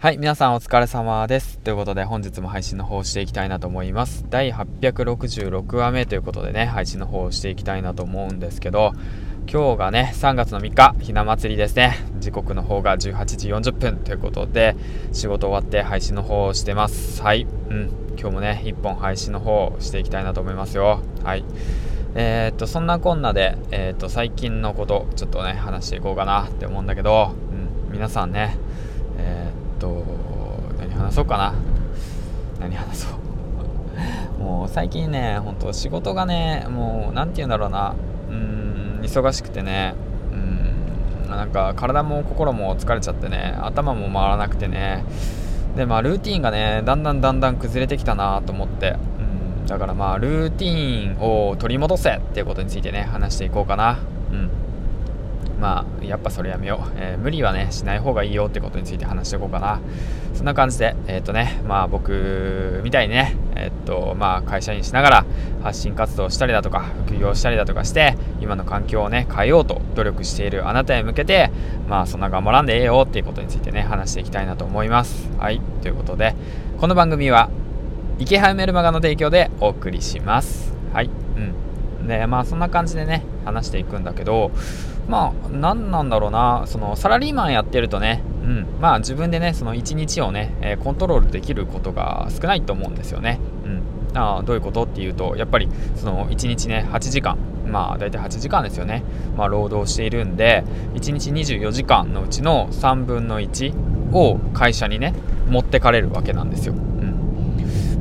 はい、皆さんお疲れ様です。ということで本日も配信の方をしていきたいなと思います。第866話目ということでね、配信の方をしていきたいなと思うんですけど、今日がね、3月の3日、ひな祭りですね。時刻の方が18時40分ということで、仕事終わって配信の方をしてます。はい、うん、今日もね、1本配信の方をしていきたいなと思いますよ。はい。えー、っと、そんなこんなで、えー、っと、最近のこと、ちょっとね、話していこうかなって思うんだけど、うん、皆さんね、話そうかな。何話そう。もう最近ねほんと仕事がねもう何て言うんだろうな。うん忙しくてね。うんなんか体も心も疲れちゃってね頭も回らなくてね。でまあルーティンがねだんだんだんだん崩れてきたなと思って。うんだからまあルーティンを取り戻せっていうことについてね話していこうかな。うん。まあ、やっぱそれやめよう、えー、無理はねしない方がいいよってことについて話していこうかな。そんな感じでえっ、ー、とねまあ僕みたいにねえっ、ー、とまあ会社員しながら発信活動したりだとか副業したりだとかして今の環境をね変えようと努力しているあなたへ向けてまあそんな頑張らんでええよっていうことについてね話していきたいなと思います。はい。ということでこの番組は池原メルマガの提供でお送りします。はい。うん。でまあそんな感じでね話していくんだけどまあ何なんだろうなそのサラリーマンやってるとね、うん、まあ自分でねその一日をね、え、コントロールできることが少ないと思うんですよね、うん、あどういうことっていうとやっぱりその1日ね8時間まあ大体8時間ですよね、まあ、労働しているんで1日24時間のうちの3分の1を会社にね持ってかれるわけなんですよ。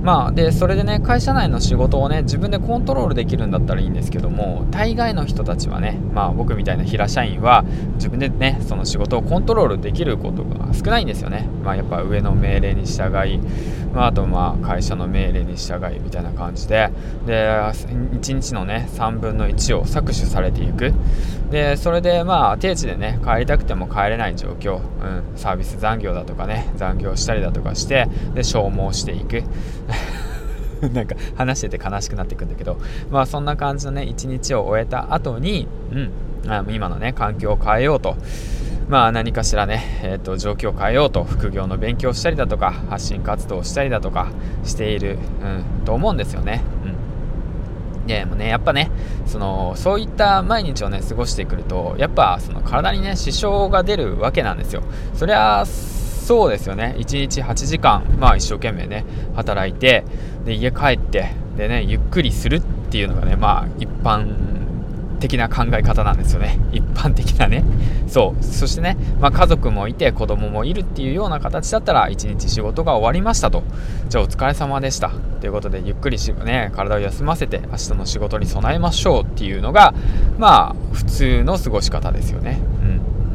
まあでそれでね会社内の仕事をね自分でコントロールできるんだったらいいんですけども大概の人たちはねまあ僕みたいな平社員は自分でねその仕事をコントロールできることが少ないんですよね。まあやっぱ上の命令に従い、まあ、あとまあ会社の命令に従いみたいな感じで。で1日のね3分の1を搾取されていく。でそれでまあ定地でね帰りたくても帰れない状況、うん、サービス残業だとかね残業したりだとかしてで消耗していく。なんか話してて悲しくなっていくんだけどまあそんな感じのね一日を終えた後にうんあ今のね環境を変えようとまあ何かしらね、えーと、状況を変えようと副業の勉強したりだとか発信活動をしたりだとかしている、うん、と思うんですよね。うん、でもねやっぱねそのそういった毎日をね過ごしてくるとやっぱその体にね支障が出るわけなんですよ。そりゃそうですよね。1日8時間まあ一生懸命ね働いてで家帰ってでねゆっくりするっていうのがねまあ一般的な考え方なんですよね。一般的なね。そう。そしてね、まあ、家族もいて子供もいるっていうような形だったら一日仕事が終わりましたと。じゃあお疲れ様でした。ということでゆっくりし、ね、体を休ませて明日の仕事に備えましょうっていうのがまあ普通の過ごし方ですよね。うん。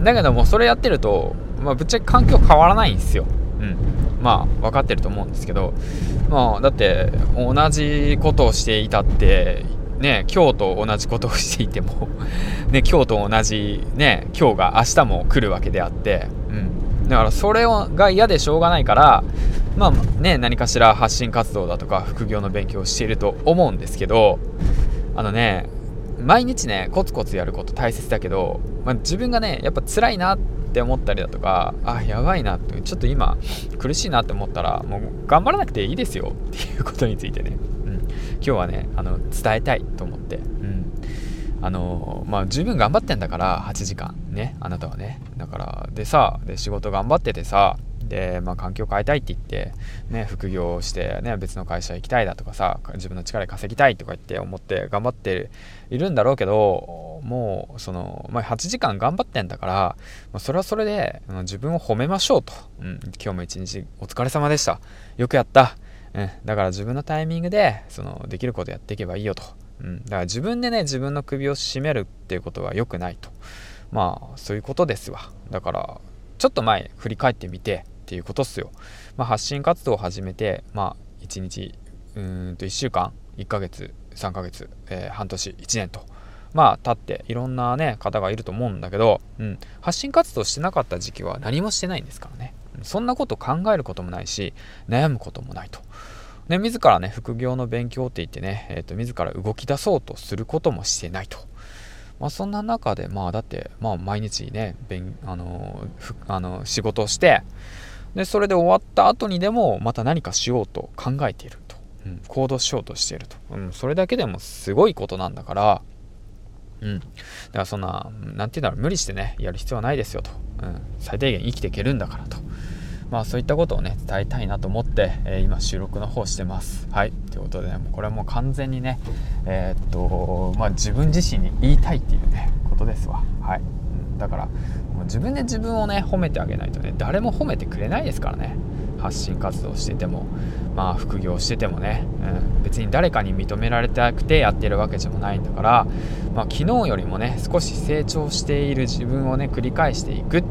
だけどもそれやってるとまあ、ぶっちゃけ環境変わらないんですよ。うん、まあ分かってると思うんですけど、まあ、だって同じことをしていたってね今日と同じことをしていても ね今日と同じね今日が明日も来るわけであって、うん、だからそれが嫌でしょうがないからまあね何かしら発信活動だとか副業の勉強をしていると思うんですけどあのね毎日ねコツコツやること大切だけど、まあ、自分がねやっぱ辛いなって思ったりだとかあやばいなってちょっと今苦しいなって思ったらもう頑張らなくていいですよっていうことについてね、うん、今日はねあの伝えたいと思って、うん、あのまあ十分頑張ってんだから8時間ねあなたはね。だからでさで仕事頑張っててさで、まあ、環境を変えたいって言って、ね、副業をして、ね、別の会社行きたいだとかさ自分の力で稼ぎたいとか言って思って頑張っているんだろうけどもうその、まあ、8時間頑張ってんだから、まあ、それはそれで自分を褒めましょうと、うん、今日も一日お疲れ様でした。よくやった、うん、だから自分のタイミングでそのできることやっていけばいいよと、うん、だから自分でね自分の首を絞めるっていうことは良くないと。まあそういうことですわ。だからちょっと前振り返ってみてっていうことっすよ。まあ、発信活動を始めて、まあ、1日、うんと1週間、1ヶ月、3ヶ月、えー、半年、1年と、まあ、経っていろんなね、方がいると思うんだけど、うん、発信活動してなかった時期は何もしてないんですからね。そんなこと考えることもないし、悩むこともないと。ね、自らね、副業の勉強って言ってね、えーと、自ら動き出そうとすることもしてないと。まあ、そんな中で、まあ、だって、まあ、毎日ね、あのあの仕事をして、でそれで終わった後にでもまた何かしようと考えていると、うん、行動しようとしていると、うん、それだけでもすごいことなんだから。うん、だからそんな何て言うんだろう無理してねやる必要はないですよと、うん、最低限生きていけるんだからと。まあそういったことをね伝えたいなと思って、えー、今収録の方してます。はい。ということでねもうこれはもう完全にねえー、っとまあ自分自身に言いたいっていうねことですわ。はい、うん、だからもう自分で自分をね褒めてあげないとね誰も褒めてくれないですからね。発信活動しててもまあ副業しててもね、うん、別に誰かに認められたくてやってるわけでもないんだから、まあ、昨日よりもね少し成長している自分をね繰り返していくっ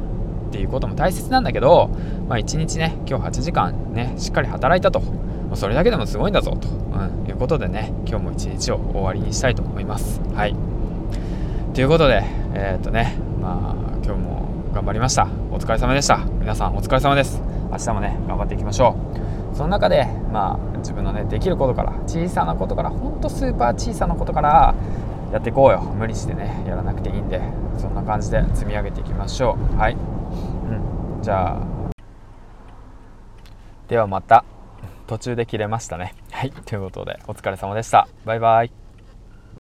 ていうことも大切なんだけど、まあ、1日ね今日8時間ねしっかり働いたと。それだけでもすごいんだぞと、うん、いうことでね今日も一日を終わりにしたいと思います。はい。ということでえー、っとねまあ今日も頑張りました。お疲れ様でした。皆さんお疲れ様です。明日もね頑張っていきましょう。その中でまあ自分のねできることから小さなことからほんとスーパー小さなことからやっていこうよ。無理してねやらなくていいんでそんな感じで積み上げていきましょう。はい、うん、じゃあではまた。途中で切れましたね。はい。ということでお疲れ様でした。バイバイ。